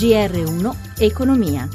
GR1 Economia.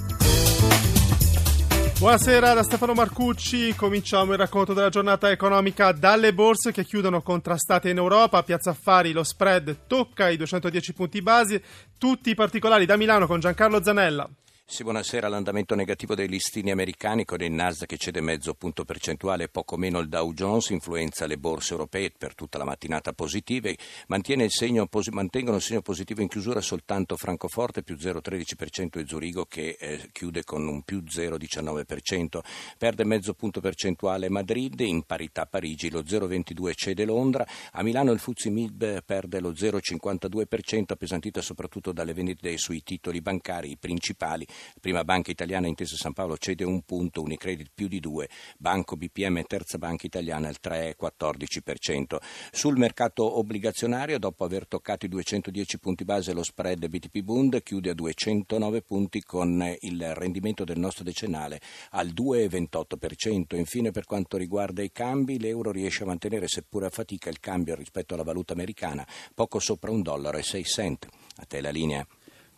Buonasera da Stefano Marcucci, cominciamo il racconto della giornata economica dalle borse che chiudono contrastate in Europa, Piazza Affari lo spread tocca i 210 punti base, tutti i particolari da Milano con Giancarlo Zanella. Sì, buonasera. L'andamento negativo dei listini americani con il Nasdaq che cede mezzo punto percentuale e poco meno il Dow Jones influenza le borse europee per tutta la mattinata positive. Il segno, mantengono il segno positivo in chiusura soltanto Francoforte più 0,13% e Zurigo che eh, chiude con un più 0,19%. Perde mezzo punto percentuale Madrid, in parità Parigi lo 0,22% cede Londra. A Milano il Fuzzi Mib perde lo 0,52% appesantita soprattutto dalle vendite sui titoli bancari principali Prima Banca Italiana Intesa San Paolo cede un punto, Unicredit più di due, Banco BPM e Terza Banca Italiana il 3,14%. Sul mercato obbligazionario, dopo aver toccato i 210 punti base, lo spread BTP Bund chiude a 209 punti con il rendimento del nostro decennale al 2,28%. Infine, per quanto riguarda i cambi, l'euro riesce a mantenere, seppure a fatica, il cambio rispetto alla valuta americana poco sopra un dollaro e 6 cent. A te la linea.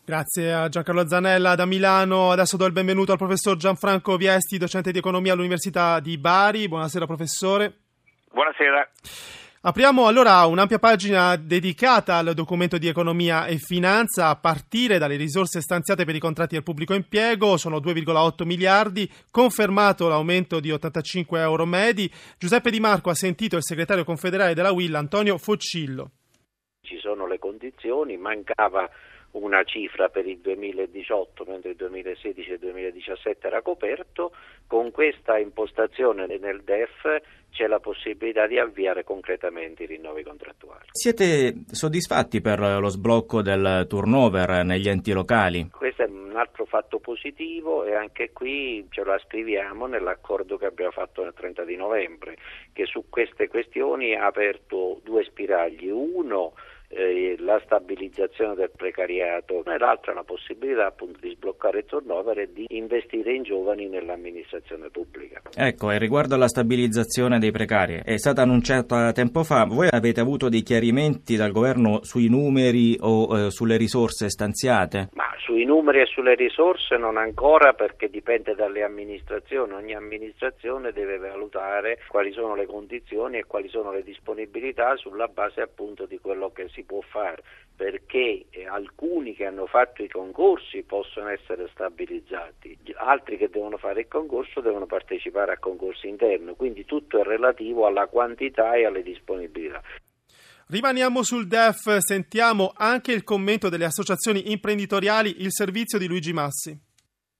Grazie a Giancarlo Zanella da Milano. Adesso do il benvenuto al professor Gianfranco Viesti, docente di economia all'Università di Bari. Buonasera professore. Buonasera. Apriamo allora un'ampia pagina dedicata al documento di economia e finanza a partire dalle risorse stanziate per i contratti del pubblico impiego, sono 2,8 miliardi, confermato l'aumento di 85 euro medi. Giuseppe Di Marco ha sentito il segretario confederale della UIL Antonio Foccillo. Ci sono le condizioni, mancava una cifra per il 2018 mentre il 2016 e il 2017 era coperto, con questa impostazione nel DEF c'è la possibilità di avviare concretamente i rinnovi contrattuali. Siete soddisfatti per lo sblocco del turnover negli enti locali? Questo è un altro fatto positivo e anche qui ce lo scriviamo nell'accordo che abbiamo fatto il 30 di novembre, che su queste questioni ha aperto due spiragli. Uno eh, la stabilizzazione del precariato e l'altra la possibilità appunto di sbloccare il turnover e di investire in giovani nell'amministrazione pubblica. Ecco, e riguardo alla stabilizzazione dei precari, è stata annunciata tempo fa, voi avete avuto dei chiarimenti dal governo sui numeri o eh, sulle risorse stanziate? Ma sui numeri e sulle risorse non ancora perché dipende dalle amministrazioni, ogni amministrazione deve valutare quali sono le condizioni e quali sono le disponibilità sulla base appunto di quello che si può fare. Perché eh, alcuni che hanno fatto i concorsi possono essere stabilizzati, altri che devono fare il concorso devono partecipare a concorsi interni, quindi tutto è relativo alla quantità e alle disponibilità. Rimaniamo sul DEF, sentiamo anche il commento delle associazioni imprenditoriali, il servizio di Luigi Massi.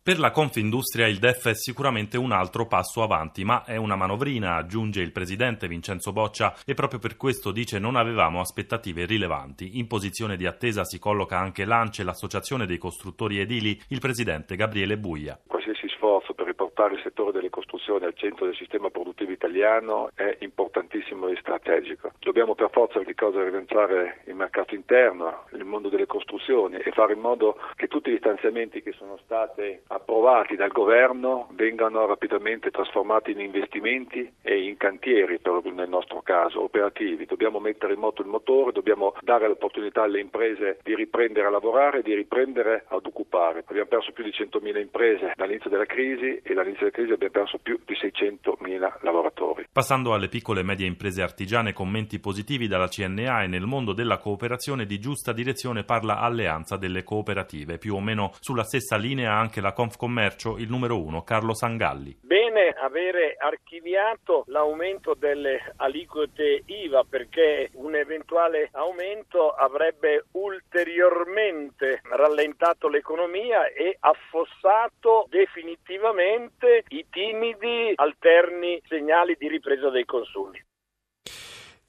Per la Confindustria il DEF è sicuramente un altro passo avanti, ma è una manovrina, aggiunge il presidente Vincenzo Boccia, e proprio per questo dice non avevamo aspettative rilevanti. In posizione di attesa si colloca anche l'ANCE, l'associazione dei costruttori edili, il presidente Gabriele Buia. Qualsiasi sforzo per riportare il settore delle costruzioni al centro del sistema produttivo italiano è importantissimo e strategico. Dobbiamo per forza di cosa rilanciare il mercato interno, il mondo delle costruzioni e fare in modo che tutti gli stanziamenti che sono stati approvati dal governo vengano rapidamente trasformati in investimenti e in cantieri, proprio nel nostro caso, operativi. Dobbiamo mettere in moto il motore, dobbiamo dare l'opportunità alle imprese di riprendere a lavorare, di riprendere ad occupare. Abbiamo perso più di 100.000 imprese dall'inizio della crisi e dall'inizio della crisi abbiamo perso più di 600.000 lavoratori. Passando alle piccole e medie imprese artigiane, commenti positivi dalla CNA e nel mondo della cooperazione di giusta direzione parla Alleanza delle Cooperative, più o meno sulla stessa linea anche la Confcommercio, il numero uno, Carlo Sangalli. Bene avere archiviato l'aumento delle aliquote IVA perché un eventuale aumento avrebbe ulteriormente rallentato l'economia e affossato definitivamente i timidi alterni segnali di ripresa dei consumi.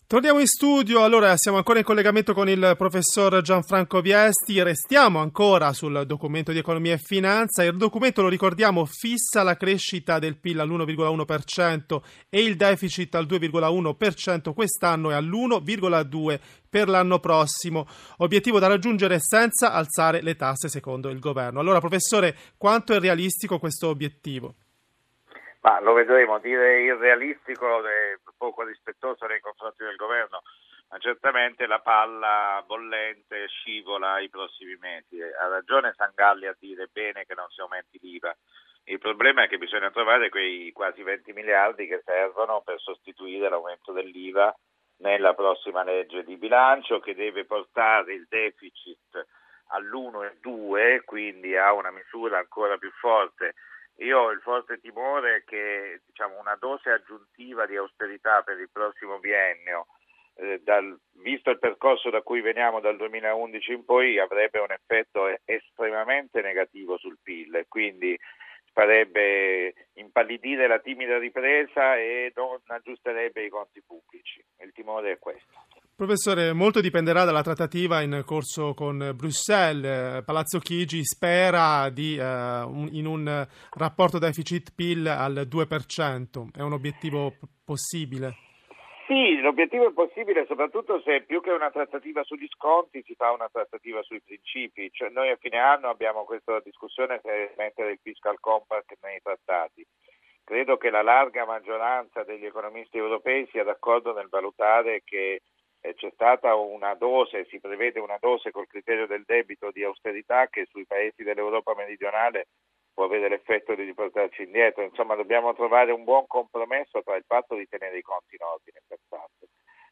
Torniamo in studio, allora siamo ancora in collegamento con il professor Gianfranco Viesti, restiamo ancora sul documento di economia e finanza, il documento, lo ricordiamo, fissa la crescita del PIL all'1,1% e il deficit al 2,1% quest'anno e all'1,2% per l'anno prossimo, obiettivo da raggiungere senza alzare le tasse secondo il governo. Allora professore, quanto è realistico questo obiettivo? Ma lo vedremo, dire irrealistico è poco rispettoso nei confronti del governo. ma certamente la palla bollente scivola i prossimi mesi. Ha ragione Sangalli a dire bene che non si aumenti l'IVA. Il problema è che bisogna trovare quei quasi 20 miliardi che servono per sostituire l'aumento dell'IVA nella prossima legge di bilancio che deve portare il deficit all'1,2, quindi a una misura ancora più forte. Io ho il forte timore che diciamo, una dose aggiuntiva di austerità per il prossimo biennio eh, dal, visto il percorso da cui veniamo dal 2011 in poi, avrebbe un effetto estremamente negativo sul PIL, quindi farebbe impallidire la timida ripresa e non aggiusterebbe i conti pubblici. Il timore è questo. Professore, molto dipenderà dalla trattativa in corso con Bruxelles. Palazzo Chigi spera di, uh, un, in un rapporto deficit-PIL al 2%. È un obiettivo possibile? Sì, l'obiettivo è possibile soprattutto se più che una trattativa sugli sconti si fa una trattativa sui principi. Cioè, noi a fine anno abbiamo questa discussione per mettere il fiscal compact nei trattati. Credo che la larga maggioranza degli economisti europei sia d'accordo nel valutare che eh, c'è stata una dose, si prevede una dose col criterio del debito di austerità che sui paesi dell'Europa meridionale può avere l'effetto di riportarci indietro. Insomma, dobbiamo trovare un buon compromesso tra il fatto di tenere i conti in ordine, per tanto,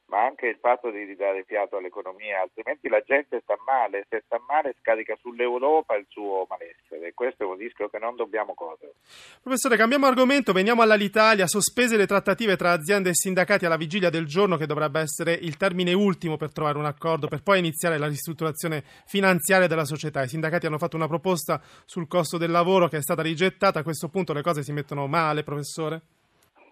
ma anche il fatto di ridare fiato all'economia, altrimenti la gente sta male, se sta male scarica sull'Europa il suo malessere e questo è un rischio che non dobbiamo correre. Professore, cambiamo argomento, veniamo all'Italia, sospese le trattative tra aziende e sindacati alla vigilia del giorno che dovrebbe essere il termine ultimo per trovare un accordo, per poi iniziare la ristrutturazione finanziaria della società. I sindacati hanno fatto una proposta sul costo del lavoro che è stata rigettata, a questo punto le cose si mettono male, professore?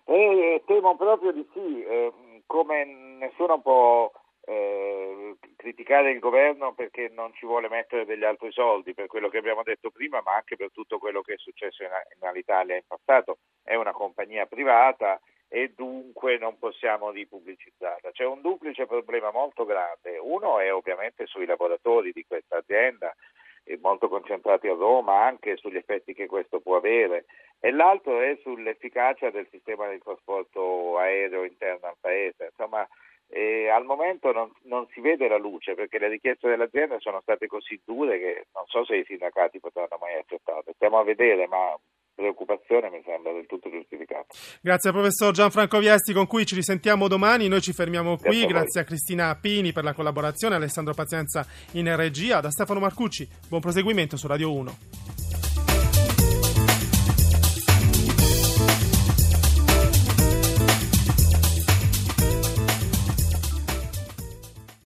Eh, temo proprio di sì. Eh, come nessuno può eh, criticare il governo perché non ci vuole mettere degli altri soldi per quello che abbiamo detto prima, ma anche per tutto quello che è successo in, in Alitalia in passato. È una compagnia privata e dunque non possiamo ripubblicizzarla. C'è un duplice problema molto grande. Uno è ovviamente sui lavoratori di questa azienda molto concentrati a Roma anche sugli effetti che questo può avere e l'altro è sull'efficacia del sistema di trasporto aereo interno al paese. Insomma, eh, al momento non, non, si vede la luce perché le richieste dell'azienda sono state così dure che non so se i sindacati potranno mai accettarle. Stiamo a vedere, ma preoccupazione mi sembra del tutto giustificata. Grazie al professor Gianfranco Viesti con cui ci risentiamo domani, noi ci fermiamo qui, grazie, grazie a Cristina Pini per la collaborazione, Alessandro Pazienza in regia, da Stefano Marcucci, buon proseguimento su Radio 1.